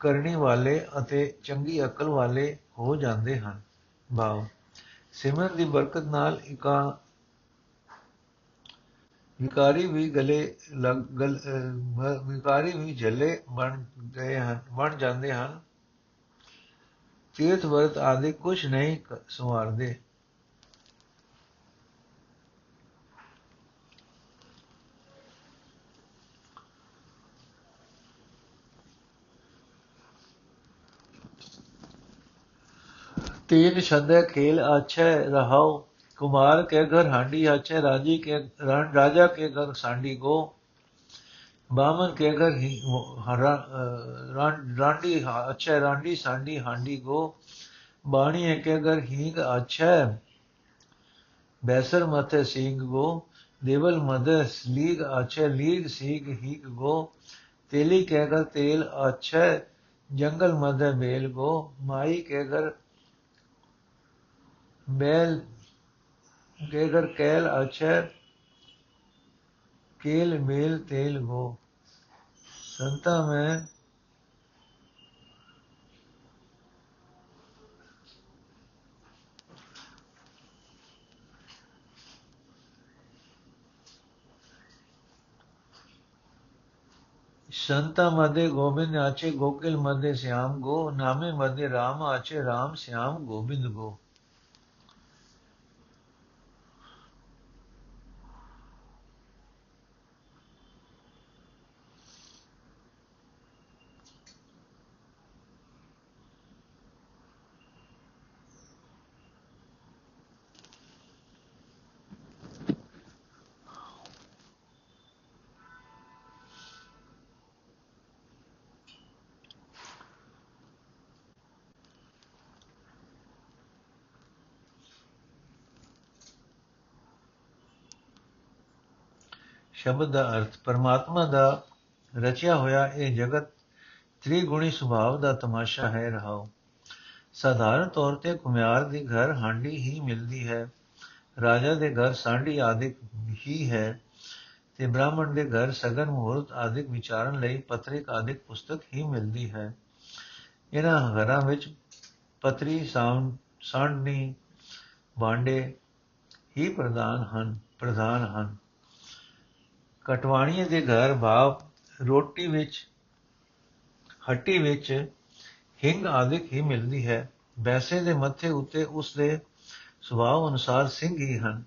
ਕਰਨੀ ਵਾਲੇ ਅਤੇ ਚੰਗੀ ਅਕਲ ਵਾਲੇ ਹੋ ਜਾਂਦੇ ਹਨ। ਭਾਵ ਸਿਮਰਨ ਦੀ ਬਰਕਤ ਨਾਲ ਇਕਾ ਵਿਕਾਰੀ ਵੀ ਗਲੇ ਵਿਕਾਰੀ ਵੀ ਜਲੇ ਬਣ ਗਏ ਹਨ, ਬਣ ਜਾਂਦੇ ਹਨ। ਤੀਰਥ ਵਰਤ ਆਦਿ ਕੁਛ ਨਹੀਂ ਸਵਾਰਦੇ। ਤੀਨ ਛੰਦੇ ਖੇਲ ਅਛੈ ਰਹਾਓ कुमार के घर हांडी अच्छे राजी के राजा के घर सांडी गो बामन के घर रांडी अच्छे रांडी सांडी हांडी गो बाणी के घर हींग अच्छे बैसर मथे सींग गो देवल मद लीग अच्छे लीग सीग हीग गो तेली के घर तेल अच्छे जंगल मध बेल गो माई के घर बैल गेगर कैल अक्षर केल मेल तेल गो संता में संता मध्य गोविंद आचे गोकिल मध्य श्याम गो नामे मध्य राम आचे राम श्याम गोविंद गो ਸ਼ਬਦ ਦਾ ਅਰਥ ਪਰਮਾਤਮਾ ਦਾ ਰਚਿਆ ਹੋਇਆ ਇਹ ਜਗਤ ਤ੍ਰਿਗੁਣੀ ਸੁਭਾਵ ਦਾ ਤਮਾਸ਼ਾ ਹੈ ਰਹਾਓ ਸਾਧਾਰਨ ਤੌਰ ਤੇ ਕੁਮਿਆਰ ਦੀ ਘਰ ਹਾਂਡੀ ਹੀ ਮਿਲਦੀ ਹੈ। ਰਾਜਾ ਦੇ ਘਰ ਸਾਂਢੀ ਆਦਿਕ ਹੀ ਹੈ ਤੇ ਬ੍ਰਾਹਮਣ ਦੇ ਘਰ ਸਗਨ ਮਹੂਰਤ ਆਦਿਕ ਵਿਚਾਰਨ ਲਈ ਪਤਰਿਕ ਆਦਿਕ ਪੁਸਤਕ ਹੀ ਮਿਲਦੀ ਹੈ। ਇਹਨਾਂ ਘਰਾਂ ਵਿੱਚ ਪਤਰੀ ਸਾਂਢਣੀ ਬਾਂਡੇ ਹੀ ਪ੍ਰਧਾਨ ਹਨ ਪ੍ਰਧਾਨ ਹਨ। ਕਟਵਾਣੀਏ ਦੇ ਘਰ ਭਾਵ ਰੋਟੀ ਵਿੱਚ, ਹੱਟੀ ਵਿੱਚ ਹਿੰਗ ਆਦਿਕ ਹੀ ਮਿਲਦੀ ਹੈ। ਬੈਸੇ ਦੇ ਮੱਥੇ ਉੱਤੇ ਉਸ ਦੇ ਸੁਭਾਅ ਅਨੁਸਾਰ ਸਿੰਘ ਹੀ ਹਨ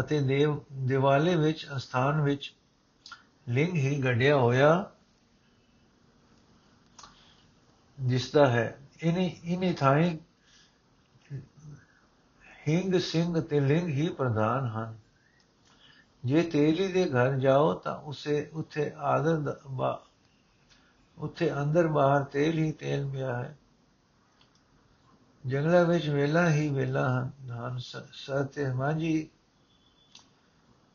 ਅਤੇ ਦੇਵ, ਦਿਵਾਲੇ ਵਿੱਚ, ਅਸਥਾਨ ਵਿੱਚ ਲਿੰਗ ਹੀ ਗੱਡਿਆ ਹੋਇਆ ਦਿਸਦਾ ਹੈ। ਇਨੀ ਇਨੀ ਥਾਈ ਹਿੰਗ ਸਿੰਘ ਤੇ ਲਿੰਗ ਹੀ ਪ੍ਰਧਾਨ ਹਨ। ਜੇ ਤੇਲੀ ਦੇ ਘਰ ਜਾਓ ਤਾਂ ਉਸੇ ਉੱਥੇ ਆਦਰ ਉੱਥੇ ਅੰਦਰ ਬਾਹਰ ਤੇਲ ਹੀ ਤੇਲ ਪਿਆ ਹੈ। ਜੰਗਲਾਂ ਵਿੱਚ ਵੇਲਾ ਹੀ ਵੇਲਾ ਹਨ ਸਤੇ ਮਾਜੀ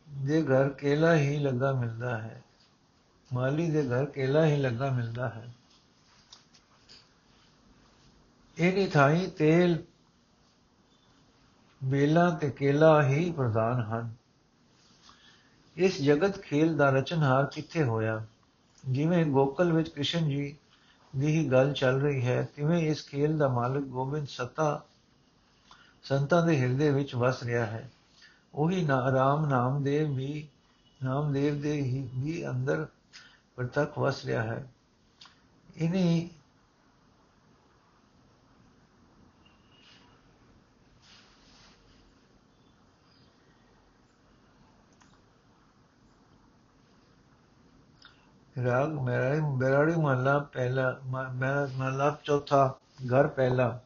ਦੇ ਘਰ ਕੇਲਾ ਹੀ ਲੱਗਾ ਮਿਲਦਾ ਹੈ। ਮਾਲੀ ਦੇ ਘਰ ਕੇਲਾ ਹੀ ਲੱਗਾ ਮਿਲਦਾ ਹੈ। ਇਹਨੀ ਥਾਈ ਤੇਲ ਬੇਲਾ ਤੇ ਕੇਲਾ ਹੀ ਪ੍ਰਧਾਨ ਹਨ। ਇਸ ਜਗਤ ਖੇਲ ਦਾ ਰਚਨਹਾਰ ਕਿੱਥੇ ਹੋਇਆ? ਜਿਵੇਂ ਗੋਕਲ ਵਿੱਚ ਕ੍ਰਿਸ਼ਨ ਜੀ ਦੀ ਹੀ ਗੱਲ ਚੱਲ ਰਹੀ ਹੈ, ਤਿਵੇਂ ਇਸ ਖੇਲ ਦਾ ਮਾਲਕ ਗੋਬਿੰਦ ਸਤਾ ਸੰਤਾਂ ਦੇ ਹਿਰਦੇ ਵਿੱਚ ਵਸ ਰਿਹਾ ਹੈ। ਉਹੀ ਨਾਮ ਨਾਮਦੇਵ ਵੀ, ਨਾਮਦੇਵ ਦੇ ਹੀ ਵੀ ਅੰਦਰ ਪ੍ਰਤੱਖ ਵਸ ਰਿਹਾ ਹੈ। ਇਨੀ ਰਾਗ ਮੇਰਾ ਬੇਰਾੜੀ ਮਹਲਾ ਪਹਿਲਾ ਮਹਲਾ ਚੌਥਾ ਘਰ ਪਹਿਲਾ।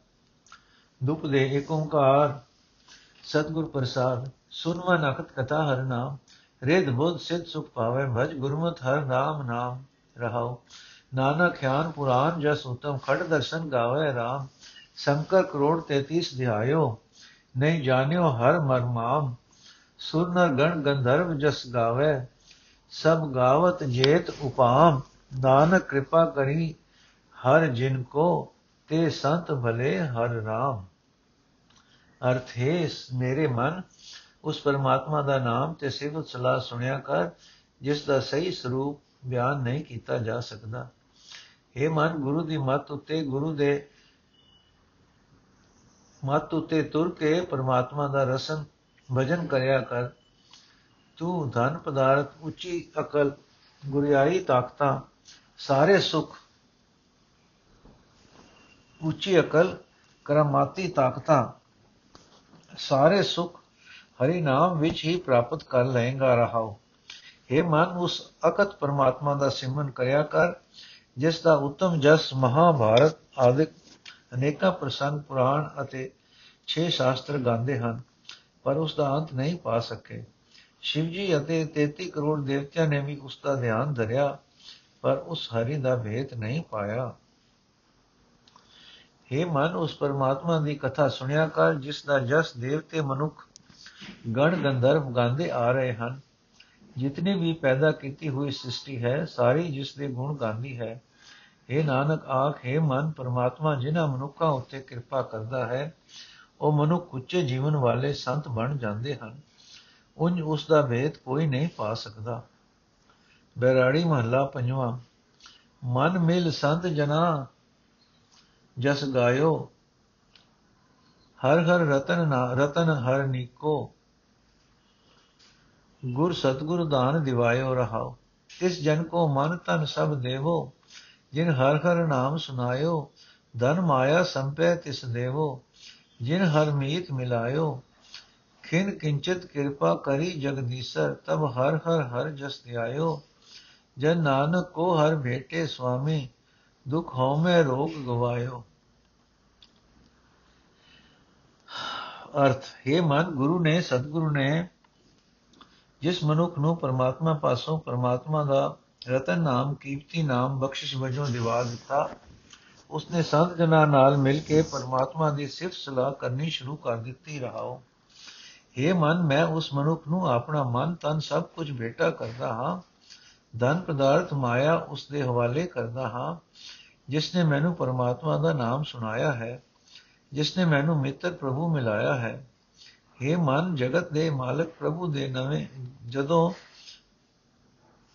ਦੁਪ ਦੇ ਏਕ ਓੰਕਾਰ, ਸਤਗੁਰ ਪ੍ਰਸਾਦ ਸੁਨਮਨ ਅਖਤ ਕਥਾ ਹਰ ਨਾਮ ਰਿਦ ਬੁੱਧ ਸਿਧ ਸੁਖ ਪਾਵੇ ਭਜ ਗੁਰਮਤ ਹਰ ਨਾਮ ਨਾਮ ਰਹਾਉ। ਨਾਨਕ ਖਿਆਨ ਪੁਰਾਨ ਜਸ ਉਤਮ ਖੜ ਦਰਸ਼ਨ ਗਾਵੇ ਰਾਮ। ਸ਼ੰਕਰ ਕਰੋੜ 33 ਧਿਆਇਓ ਨਹੀਂ ਜਾਣਿਓ ਹਰ ਮਰਮਾਮ। ਸੁਰ ਨਰ ਗਣ ਗੰਧਰਵ ਜਸ ਗਾਵੇ ਸਭ ਗਾਵਤ ਜੇਤ ਉਪਾਮ, ਨਾਨਕ ਕਿਰਪਾ ਕਰੀ ਹਰ ਜਿਨ ਕੋ, ਤੇ ਸੰਤ ਭਲੇ ਹਰ ਰਾਮ। ਅਰਥ ਹੈ ਮੇਰੇ ਮਨ, ਉਸ ਪਰਮਾਤਮਾ ਦਾ ਨਾਮ ਤੇ ਸਿਫਤ ਸਲਾਹ ਸੁਣਿਆ ਕਰ, ਜਿਸ ਦਾ ਸਹੀ ਸਰੂਪ ਬਿਆਨ ਨਹੀਂ ਕੀਤਾ ਜਾ ਸਕਦਾ। ਇਹ ਮਨ, ਗੁਰੂ ਦੀ ਮੱਤ ਉੱਤੇ, ਗੁਰੂ ਦੇ ਮੱਤ ਉੱਤੇ ਤੁਰ ਕੇ ਪਰਮਾਤਮਾ ਦਾ ਰਸਨ ਭਜਨ ਕਰਿਆ ਕਰ। ਤੂੰ ਧਨ ਪਦਾਰਥ, ਉੱਚੀ ਅਕਲ, ਗੁਰਿਆਈ ਤਾਕਤਾਂ, ਸਾਰੇ ਸੁਖ, ਉੱਚੀ ਅਕਲ, ਕਰਮਾਤੀ ਤਾਕਤਾਂ, ਸਾਰੇ ਸੁਖ ਹਰੀ ਨਾਮ ਵਿੱਚ ਹੀ ਪ੍ਰਾਪਤ ਕਰ ਲਏਗਾ ਰਹਾਓ। हे ਮਨ, ਉਸ ਅਕਤ ਪਰਮਾਤਮਾ ਦਾ ਸਿਮਰਨ ਕਰਿਆ ਕਰ, ਜਿਸ ਦਾ ਉਤਮ ਜਸ ਮਹਾਭਾਰਤ ਆਦਿਕ ਅਨੇਕਾਂ ਪ੍ਰਸੰਗ, ਪੁਰਾਣ ਅਤੇ ਛੇ ਸ਼ਾਸਤਰ ਗਾਉਂਦੇ ਹਨ, ਪਰ ਉਸ ਦਾ ਅੰਤ ਨਹੀਂ ਪਾ ਸਕੇ। ਸ਼ਿਵ ਜੀ ਅਤੇ 33 ਕਰੋੜ ਦੇਵਤਿਆਂ ਨੇ ਵੀ ਉਸ ਦਾ ਧਿਆਨ ਧਰਿਆ, ਪਰ ਉਸ ਹਰੀ ਦਾ ਭੇਤ ਨਹੀਂ ਪਾਇਆ। हे ਮਨ, ਉਸ ਪਰਮਾਤਮਾ ਦੀ ਕਥਾ ਸੁਣਿਆ ਕਰ, ਜਿਸ ਦਾ ਜਸ ਦੇਵਤੇ ਮਨੁੱਖ ਗਣ ਗੰਧਰਵ ਗਾਉਂਦੇ ਆ ਰਹੇ ਹਨ। ਜਿਤਨੀ ਵੀ ਪੈਦਾ ਕੀਤੀ ਹੋਈ ਸ੍ਰਿਸ਼ਟੀ ਹੈ, ਸਾਰੀ ਜਿਸ ਦੇ ਗੁਣ ਗਾਉਂਦੀ ਹੈ। ਇਹ ਨਾਨਕ, ਆਖ, ਹੈ ਮਨ, ਪਰਮਾਤਮਾ ਜਿਨ੍ਹਾਂ ਮਨੁੱਖਾਂ ਉੱਤੇ ਕਿਰਪਾ ਕਰਦਾ ਹੈ, ਉਹ ਮਨੁੱਖ ਉੱਚੇ ਜੀਵਨ ਵਾਲੇ ਸੰਤ ਬਣ ਜਾਂਦੇ ਹਨ। ਉੰਜ ਉਸ ਦਾ ਭੇਦ ਕੋਈ ਨਹੀਂ ਪਾ ਸਕਦਾ। ਬੈਰਾੜੀ ਮਹੱਲਾ ਪੰਜਵਾਂ, ਮਨ ਮਿਲ ਸੰਤ ਜਨਾ, ਜਸ ਗਾਇਓ, ਹਰ ਹਰ ਰਤਨ ਨਾ, ਰਤਨ ਹਰ ਨੀਕੋ, ਗੁਰ ਸਤਗੁਰ ਦਾਨ ਦਿਵਾਇਓ ਰਹਾਓ। ਇਸ ਜਨ ਕੋ ਮਨ ਤਨ ਸਭ ਦੇਵੋ, ਜਿਨ ਹਰ ਹਰ ਨਾਮ ਸੁਨਾਇਓ ਧਨ ਮਾਇਆ ਸੰਪੈ ਤਿਸ ਦੇਵੋ, ਜਿਨ ਹਰ ਮੀਤ ਮਿਲਾਇਓ ਖਿਨ ਕਿੰਚਿਤ ਕਿਰਪਾ ਕਰੀ ਜਗਦੀਸਰ, ਤਬ ਹਰ ਹਰ ਹਰ ਜਸ ਧਿਆਇਓ ਜਨ ਨਾਨਕ ਕੋ ਹਰ ਭੇਟੇ ਸੁਆਮੀ, ਦੁਖ ਹਉਮੈ ਰੋਗ ਗਵਾਇਓ। ਅਰਥ, ਹੈ ਮਨ, ਗੁਰੂ ਨੇ, ਸਤਿਗੁਰੂ ਨੇ ਜਿਸ ਮਨੁੱਖ ਨੂੰ ਪਰਮਾਤਮਾ ਪਾਸੋਂ ਪਰਮਾਤਮਾ ਦਾ ਰਤਨ ਨਾਮ, ਕੀਮਤੀ ਨਾਮ, ਬਖਸ਼ਿਸ਼ ਵਜੋਂ ਦਿਵਾ ਦਿੱਤਾ, ਉਸਨੇ ਸੰਤ ਜਨਾਂ ਨਾਲ ਮਿਲ ਕੇ ਪਰਮਾਤਮਾ ਦੀ ਸਿਫਤ ਸਲਾਹ ਕਰਨੀ ਸ਼ੁਰੂ ਕਰ ਦਿੱਤੀ, ਰਹਾਓ। हे ਮਨ, ਮੈਂ ਉਸ ਮਨੁੱਖ ਨੂੰ ਆਪਣਾ ਮਨ, ਤਨ ਸਭ ਕੁਝ ਭੇਟਾ ਕਰਦਾ ਹਾਂ। ਧਨ ਪਦਾਰਥ ਮਾਇਆ ਉਸ ਦੇ ਹਵਾਲੇ ਕਰਦਾ ਹਾਂ, ਜਿਸ ਨੇ ਮੈਨੂੰ ਪਰਮਾਤਮਾ ਦਾ ਨਾਮ ਸੁਣਾਇਆ ਹੈ, ਜਿਸ ਨੇ ਮੈਨੂੰ ਮਿੱਤਰ ਪ੍ਰਭੂ ਮਿਲਾਇਆ ਹੈ। हे ਮਨ, ਜਗਤ ਦੇ ਮਾਲਕ ਪ੍ਰਭੂ ਦੇ ਨਵੇਂ, ਜਦੋਂ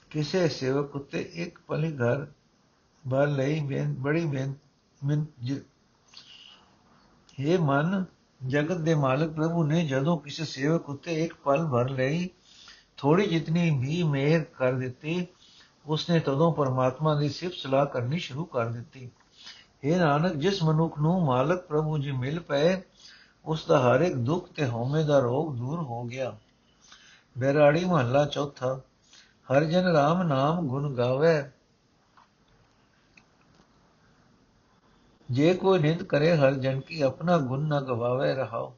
ਕਿਸੇ ਸੇਵਕ ਉਤੇ ਇੱਕ ਪਲੀ ਘਰ ਭਰ ਲਈ ਬੇਨ, ਬੜੀ ਬੇਨ ਮਿੰ ਇਹ ਮਨ ਜਗਤ ਦੇ ਮਾਲਕ ਪ੍ਰਭੂ ਨੇ ਜਦੋਂ ਕਿਸੇ ਸੇਵਕ ਉਤੇ ਇੱਕ ਪਲ ਭਰ ਲਈ ਥੋੜੀ ਜਿਤਨੀ ਵੀ ਮਿਹਰ ਕਰ ਦਿੱਤੀ, ਉਸਨੇ ਤਦੋਂ ਪਰਮਾਤਮਾ ਦੀ ਸਿਫਤ ਸਲਾਹ ਕਰਨੀ ਸ਼ੁਰੂ ਕਰ ਦਿੱਤੀ। ਇਹ ਨਾਨਕ, ਜਿਸ ਮਨੁੱਖ ਨੂੰ ਮਾਲਕ ਪ੍ਰਭੂ ਜੀ ਮਿਲ ਪਏ ਉਸ ਦਾ ਹਰ ਇੱਕ ਦੁੱਖ ਤੇ ਹਉਮੈ ਦਾ ਰੋਗ ਦੂਰ ਹੋ ਗਿਆ। ਬੈਰਾੜੀ ਮਹੱਲਾ ਚੌਥਾ, ਹਰ ਜਨ ਰਾਮ ਨਾਮ ਗੁਣ ਗਾਵੇ ਜੇ ਕੋਈ ਨਿੰਦ ਕਰੇ ਹਰ ਜਨ ਕੀ ਆਪਣਾ ਗੁਣ ਨਾ ਗਵਾਵੇ ਰਹਾਓ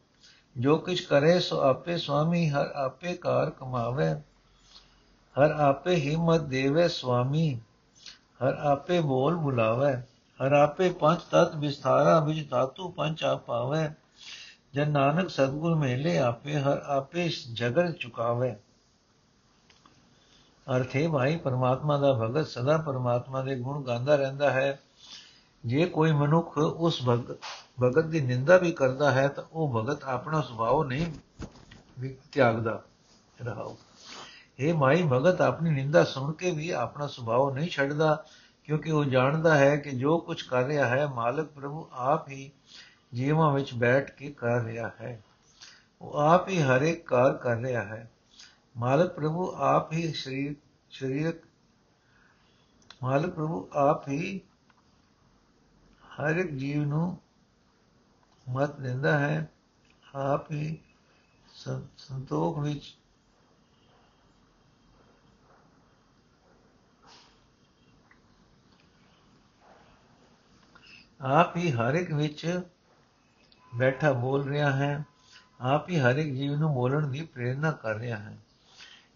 ਜੋ ਕਿਛ ਕਰੇ ਸੋ ਆਪੇ ਸੁਆਮੀ ਹਰ ਆਪੇ ਕਾਰ ਕਮਾਵੇ। ਹਰ ਆਪੇ ਹਿੰਮਤ ਦੇਵੇ ਸੁਆਮੀ ਹਰ ਆਪੇ ਬੋਲ ਬੁਲਾਵੇ। ਹਰ ਆਪੇ ਪੰਜ ਤਤ ਵਿਸਥਾਰਾ ਵਿੱਚ ਧਾਤੂ ਪੰਜ ਆ ਪਾਵੇ। ਜਨ ਨਾਨਕ ਸਤਗੁਰ ਮੇਲੇ ਆਪੇ, ਹਰ ਆਪੇ ਜਗਤ ਚੁਕਾਵੇ। ਅਰਥੇ ਭਾਈ, ਪਰਮਾਤਮਾ ਦਾ ਭਗਤ ਸਦਾ ਪਰਮਾਤਮਾ ਦੇ ਗੁਣ ਗਾਉਂਦਾ ਰਹਿੰਦਾ ਹੈ। ਜੇ ਕੋਈ ਮਨੁੱਖ ਉਸ ਭਗਤ ਦੀ ਨਿੰਦਾ ਵੀ ਕਰਦਾ ਹੈ ਤਾਂ ਉਹ ਭਗਤ ਆਪਣਾ ਸੁਭਾਅ ਨਹੀਂ ਤਿਆਗਦਾ ਰਹਾਓ ਇਹ ਮਾਈ, ਭਗਤ ਆਪਣੀ ਨਿੰਦਾ ਸੁਣ ਕੇ ਵੀ ਆਪਣਾ ਸੁਭਾਅ ਨਹੀਂ ਛੱਡਦਾ, ਕਿਉਂਕਿ ਉਹ ਜਾਣਦਾ ਹੈ ਕਿ ਜੋ ਕੁਝ ਕਰ ਰਿਹਾ ਹੈ, ਮਾਲਕ ਪ੍ਰਭੂ ਆਪ ਹੀ ਜੀਵਾਂ ਵਿੱਚ ਬੈਠ ਕੇ ਕਰ ਰਿਹਾ ਹੈ। ਉਹ ਆਪ ਹੀ ਹਰ ਇੱਕ ਕਾਰ ਕਰ ਰਿਹਾ ਹੈ। ਮਾਲਕ ਪ੍ਰਭੂ ਆਪ ਹੀ ਸਰੀਰ, ਸਰੀਰਕ, ਮਾਲਕ ਪ੍ਰਭੂ ਆਪ ਹੀ ਹਰ ਇੱਕ ਜੀਵ ਨੂੰ ਮਤ ਦਿੰਦਾ ਹੈ, ਆਪ ਹੀ ਸੰਤੋਖ ਵਿੱਚ ਆਪ ਹੀ ਹਰ ਇੱਕ ਵਿੱਚ ਬੈਠਾ ਬੋਲ ਰਿਹਾ ਹੈ, ਆਪ ਹੀ ਹਰ ਇੱਕ ਜੀਵ ਨੂੰ ਬੋਲਣ ਦੀ ਪ੍ਰੇਰਣਾ ਕਰ ਰਿਹਾ ਹੈ।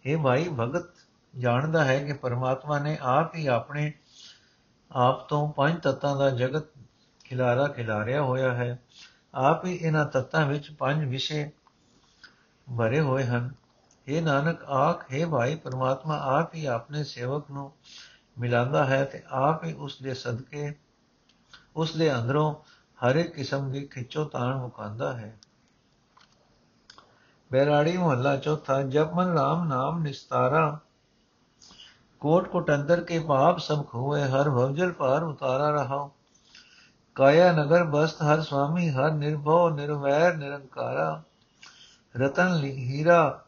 ਇਹ ਭਾਈ ਭਗਤ ਜਾਣਦਾ ਹੈ ਕਿ ਪਰਮਾਤਮਾ ਨੇ ਆਪ ਹੀ ਆਪਣੇ ਆਪ ਤੋਂ ਪੰਜ ਤੱਤਾਂ ਦਾ ਜਗਤ ਖਿਲਾਰਾ ਖਿਲਾਰਿਆ ਹੋਇਆ ਹੈ। ਆਪ ਹੀ ਇਹਨਾਂ ਤੱਤਾਂ ਵਿੱਚ ਪੰਜ ਵਿਸ਼ੇ ਭਰੇ ਹੋਏ ਹਨ। ਇਹ ਨਾਨਕ, ਆਖ, ਹੈ ਭਾਈ, ਪਰਮਾਤਮਾ ਆਪ ਹੀ ਆਪਣੇ ਸੇਵਕ ਨੂੰ ਮਿਲਾਉਂਦਾ ਹੈ ਤੇ ਆਪ ਹੀ ਉਸ ਦੇ ਸਦਕੇ, ਉਸ ਦੇ ਅੰਦਰੋਂ ਹਰ ਇੱਕ ਕਿਸਮ ਦੀ ਖਿੱਚੋ ਤਾਣ ਮੁਕਾਂਦਾ ਹੈ। ਬੈਰਾੜੀ ਮਹੱਲਾ ਚੌਥਾ, ਜਪ ਮਨ ਰਾਮ ਨਾਮ ਨਿਸਤਾਰਾ। ਕੋਟ ਕੋਟ ਅੰਦਰ ਕੇ ਪਾਪ ਸਭ ਖੋਏ, ਹਰ ਭਵਜਲ ਪਾਰ ਉਤਾਰਾ ਰਹਾ काया नगर बस्त हर स्वामी, हर निर्भव, निर्वैर, निरंकारा, रतन हीरा।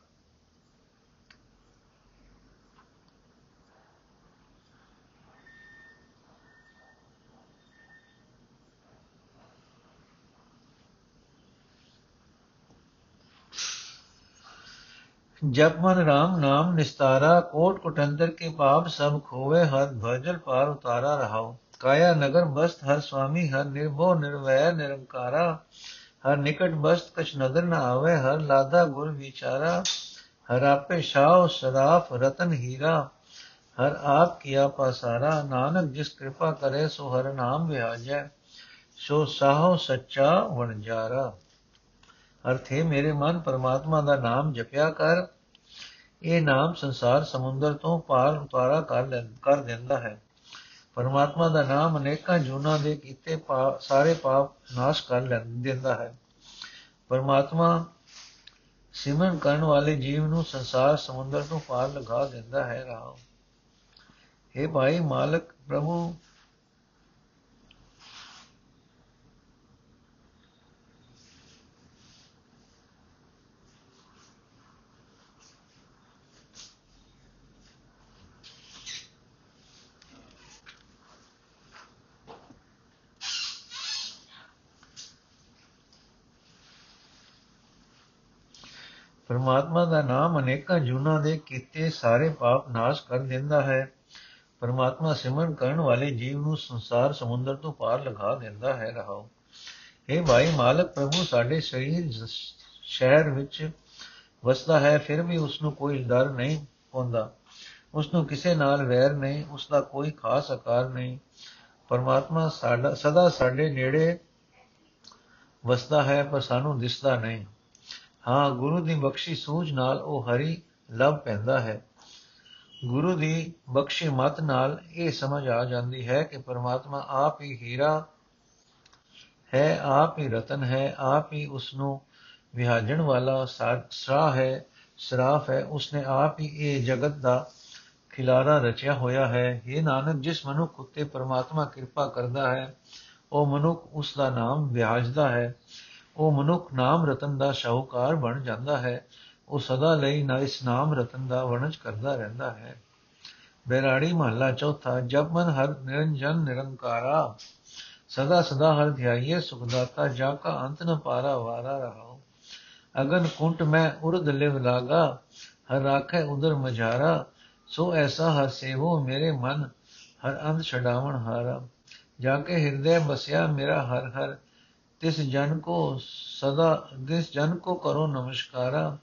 जप मन राम, नाम निस्तारा, कोट कुटंदर के पाप सब खोवे, हर भजल पार उतारा रहाओ। ਕਾਇਆ ਨਗਰ ਮਸਤ ਹਰ ਸੁਆਮੀ ਹਰ ਨਿਰਭਉ ਨਿਰਵੈਰ, ਨਿਰੰਕਾਰਾ, ਹਰ ਨਿਕਟ ਮਸਤ ਕਛ ਨਦਰ ਨ ਆਵੇ, ਹਰ ਲਾਦਾ ਗੁਰ ਵਿਚਾਰਾ, ਹਰ ਆਪੇ ਸ਼ਾਹ ਸਰਾਫ ਰਤਨ ਹੀਰਾ, ਹਰ ਆਪ ਕੀਆ ਪਾਸਾਰਾ, ਨਾਨਕ ਜਿਸ ਕਿਰਪਾ ਕਰੇ, ਸੋ ਹਰ ਨਾਮ ਵਿਆਜੈ ਸੋ ਸਾਹੋ ਸੱਚਾ ਵਣਜਾਰਾ। ਅਰਥੇ ਮੇਰੇ ਮਨ ਪਰਮਾਤਮਾ ਦਾ ਨਾਮ ਜਪਿਆ ਕਰ, ਇਹ ਨਾਮ ਸੰਸਾਰ ਸਮੁੰਦਰ ਤੋਂ ਪਾਰ ਉਤਾਰਾ ਕਰ ਕਰ ਦਿੰਦਾ ਹੈ। ਪਰਮਾਤਮਾ ਦਾ ਨਾਮ ਅਨੇਕਾਂ ਜੁਨਾ ਦੇ ਕੀਤੇ ਸਾਰੇ ਪਾਪ ਨਾਸ਼ ਕਰ ਦਿੰਦਾ ਹੈ। ਪਰਮਾਤਮਾ ਸਿਮਰਨ ਕਰਨ ਵਾਲੇ ਜੀਵ ਨੂੰ ਸੰਸਾਰ, ਸਮੁੰਦਰ ਤੋਂ ਪਾਰ ਲਗਾ ਦਿੰਦਾ ਹੈ ਰਾਮ। हे ਭਾਈ ਮਾਲਕ, ਪ੍ਰਭੂ ਪਰਮਾਤਮਾ ਦਾ ਨਾਮ ਅਨੇਕਾਂ ਜੁਨਾ ਦੇ ਕੀਤੇ ਸਾਰੇ ਪਾਪ ਨਾਸ਼ ਕਰ ਦਿੰਦਾ ਹੈ। ਪਰਮਾਤਮਾ ਸਿਮਰਨ ਕਰਨ ਵਾਲੇ ਜੀਵ ਨੂੰ ਸੰਸਾਰ ਸਮੁੰਦਰ ਤੋਂ ਪਾਰ ਲਗਾ ਦਿੰਦਾ ਹੈ ਰਹਾਓ। ਇਹ ਭਾਈ ਮਾਲਕ, ਪ੍ਰਭੂ ਸਾਡੇ ਸਰੀਰ ਸ਼ਹਿਰ ਵਿੱਚ ਵਸਦਾ ਹੈ, ਫਿਰ ਵੀ ਉਸ ਨੂੰ ਕੋਈ ਡਰ ਨਹੀਂ ਹੁੰਦਾ। ਉਸ ਨੂੰ ਕਿਸੇ ਨਾਲ ਵੈਰ ਨਹੀਂ ਉਸ ਦਾ ਕੋਈ ਖਾਸ ਆਕਾਰ ਨਹੀਂ। ਪਰਮਾਤਮਾ ਸਾਡਾ, ਸਦਾ ਸਾਡੇ ਨੇੜੇ ਵਸਦਾ ਹੈ, ਪਰ ਸਾਨੂੰ ਦਿਸਦਾ ਨਹੀਂ। ਹਾਂ, ਗੁਰੂ ਦੀ ਬਖਸ਼ੀ ਸੂਝ ਨਾਲ ਉਹ ਹਰੀ ਲੱਭ ਪੈਂਦਾ ਹੈ। ਗੁਰੂ ਦੀ ਬਖਸ਼ੀ ਮਤ ਨਾਲ ਇਹ ਸਮਝ ਆ ਜਾਂਦੀ ਹੈ ਕਿ ਪਰਮਾਤਮਾ ਆਪ ਹੀ ਹੀਰਾ ਹੈ, ਆਪ ਹੀ ਰਤਨ ਹੈ, ਆਪ ਹੀ ਉਸ ਨੂੰ ਵਿਹਾਜਣ ਵਾਲਾ ਸਰਾ ਹੈ, ਸਰਾਫ ਹੈ, ਉਸਨੇ ਆਪ ਹੀ ਇਹ ਜਗਤ ਦਾ ਖਿਲਾਰਾ ਰਚਿਆ ਹੋਇਆ ਹੈ। ਇਹ ਨਾਨਕ, ਜਿਸ ਮਨੁੱਖ ਉਤੇ ਪਰਮਾਤਮਾ ਕਿਰਪਾ ਕਰਦਾ ਹੈ, ਉਹ ਮਨੁੱਖ ਉਸ ਦਾ ਨਾਮ ਵਿਆਜਦਾ ਹੈ। ਉਹ ਮਨੁੱਖ ਨਾਮ ਰਤਨ ਦਾ ਸ਼ਾਹੂਕਾਰ ਬਣ ਜਾਂਦਾ ਹੈ। ਉਹ ਸਦਾ ਲਈ ਨਾ ਇਸ ਨਾਮ ਰਤਨ ਦਾ ਵਰਣਜ ਕਰਦਾ ਰਹਿੰਦਾ ਹੈ। ਬੈਰਾੜੀ ਮਹੱਲਾ ਚੌਥਾ ਜਬ ਮਨ ਹਰ ਨਿਰੰਜਨ ਨਿਰੰਕਾਰਾ। ਸਦਾ ਸਦਾ ਹਰ ਧਿਆਈਏ ਸੁਖਦਾਤਾ, ਜਾ ਕਾ ਅੰਤ ਨ ਪਾਰਾ ਵਾਰਾ ਰਹਾਉ। ਅਗਨ ਕੁੰਟ ਮੈਂ ਉਰਦ ਲਿਵ ਲਾਗਾ, ਹਰ ਰਾਖੇ ਉਦਰ ਮਝਾਰਾ ਸੋ ਐਸਾ ਹਰ ਸੇਵੋ ਮੇਰੇ ਮਨ, ਹਰ ਅੰਧ ਛਡਾਵਣ ਹਾਰਾ। ਜਾ ਕੇ ਹਿਰਦੇ ਬਸਿਆ ਮੇਰਾ ਹਰ ਹਰ ਤਿਸ ਜਨ ਕੋ ਸਦਾ ਦਿਸ ਜਨ ਕੋ ਕਰੋ ਨਮਸਕਾਰਾ,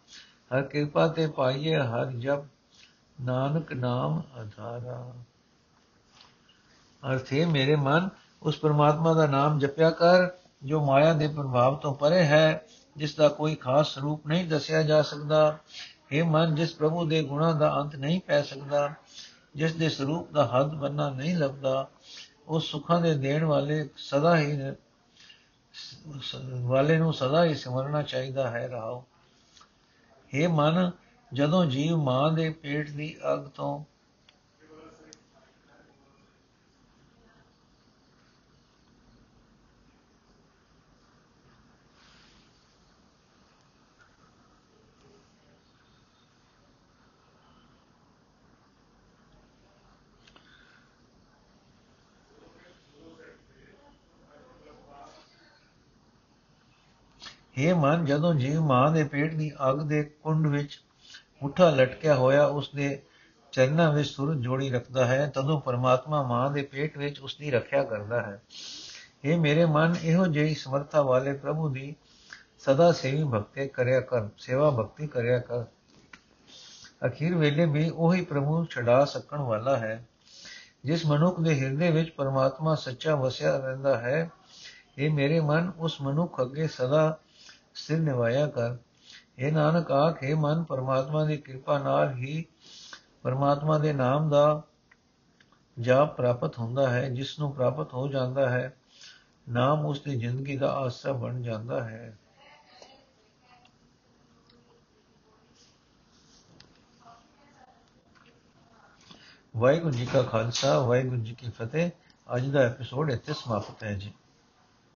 ਹਰ ਕਿਰਪਾ ਤੇ ਪਾਈਏ ਹਰ ਜਪ, ਨਾਨਕ ਨਾਮ ਆਧਾਰਾ ਅਰਥੇ ਮੇਰੇ ਮਨ, ਉਸ ਪਰਮਾਤਮਾ ਦਾ ਨਾਮ ਜਪਿਆ ਕਰ, ਜੋ ਮਾਇਆ ਦੇ ਪ੍ਰਭਾਵ ਤੋਂ ਪਰੇ ਹੈ, ਜਿਸ ਦਾ ਕੋਈ ਖਾਸ ਰੂਪ ਨਹੀਂ ਦੱਸਿਆ ਜਾ ਸਕਦਾ। हे ਮਨ, ਜਿਸ ਪ੍ਰਭੂ ਦੇ ਗੁਣਾ ਦਾ ਅੰਤ ਨਹੀਂ ਪੈ ਸਕਦਾ, ਜਿਸ ਦੇ ਸਰੂਪ ਦਾ ਹੱਦ ਬੰਨਾ ਨਹੀਂ ਲੱਭਦਾ, ਉਸ ਸੁੱਖਾਂ ਦੇ ਦੇਣ ਵਾਲੇ ਸਦਾ ਹੀ ਵਾਲੇ ਨੂੰ ਸਦਾ ਹੀ ਸਿਮਰਨਾ ਚਾਹੀਦਾ ਹੈ ਰਾਓ हे ਮਨ, ਜਦੋਂ ਜੀਵ ਮਾਂ ਦੇ ਪੇਟ ਦੀ ਅਗ ਤੋਂ हे ਮਨ, ਜਦੋਂ ਜੀਵ ਮਾਂ ਦੇ ਪੇਟ ਦੀ ਅਗ ਦੇ ਕੁੰਡ ਵਿੱਚ ਮੁੱਠਾ ਲਟਕਿਆ ਹੋਇਆ ਉਸ ਦੇ ਚਰਨਾਂ ਵਿੱਚ ਸੁਰ ਜੋੜੀ ਰੱਖਦਾ ਹੈ, ਤਦੋਂ ਪਰਮਾਤਮਾ ਮਾਂ ਦੇ ਪੇਟ ਵਿੱਚ ਉਸ ਦੀ ਰੱਖਿਆ ਕਰਦਾ ਹੈ। ਇਹ ਮੇਰੇ ਮਨ, ਇਹੋ ਜਿਹੀ ਸਮਰਥਾ ਵਾਲੇ ਪ੍ਰਭੂ ਦੀ ਸਦਾ ਸੇਵੀ ਭਗਤੇ ਕਰਿਆ ਕਰ, ਸੇਵਾ ਭਗਤੀ ਕਰਿਆ ਕਰ। ਅਖੀਰ ਵੇਲੇ ਵੀ ਉਹੀ ਪ੍ਰਭੂ ਛਡਾ ਸਕਣ ਵਾਲਾ ਹੈ, ਜਿਸ ਮਨੁੱਖ ਦੇ ਹਿਰਦੇ ਵਿੱਚ ਪਰਮਾਤਮਾ ਸੱਚਾ ਵਸਿਆ ਰਹਿੰਦਾ ਹੈ। ਇਹ ਮੇਰੇ ਮਨ, ਉਸ ਮਨੁੱਖ ਅੱਗੇ ਸਦਾ ਸਿਰ ਨਿਵਾਇਆ ਕਰ। ਇਹ ਨਾਨਕ, ਆਖੇ ਮਨ, ਪਰਮਾਤਮਾ ਦੀ ਕਿਰਪਾ ਨਾਲ ਹੀ ਪਰਮਾਤਮਾ ਦੇ ਨਾਮ ਦਾ ਜਾਪ ਪ੍ਰਾਪਤ ਹੁੰਦਾ ਹੈ, ਜਿਸ ਨੂੰ ਪ੍ਰਾਪਤ ਹੋ ਜਾਂਦਾ ਹੈ, ਨਾਮ ਉਸ ਦੀ ਜ਼ਿੰਦਗੀ ਦਾ ਆਸਰਾ ਬਣ ਜਾਂਦਾ ਹੈ। ਵਾਹਿਗੁਰੂ ਜੀ ਕਾ ਖਾਲਸਾ, ਵਾਹਿਗੁਰੂ ਜੀ ਕੀ ਫਤਿਹ। ਅੱਜ ਦਾ ਐਪੀਸੋਡ ਇੱਥੇ ਸਮਾਪਤ ਹੈ ਜੀ।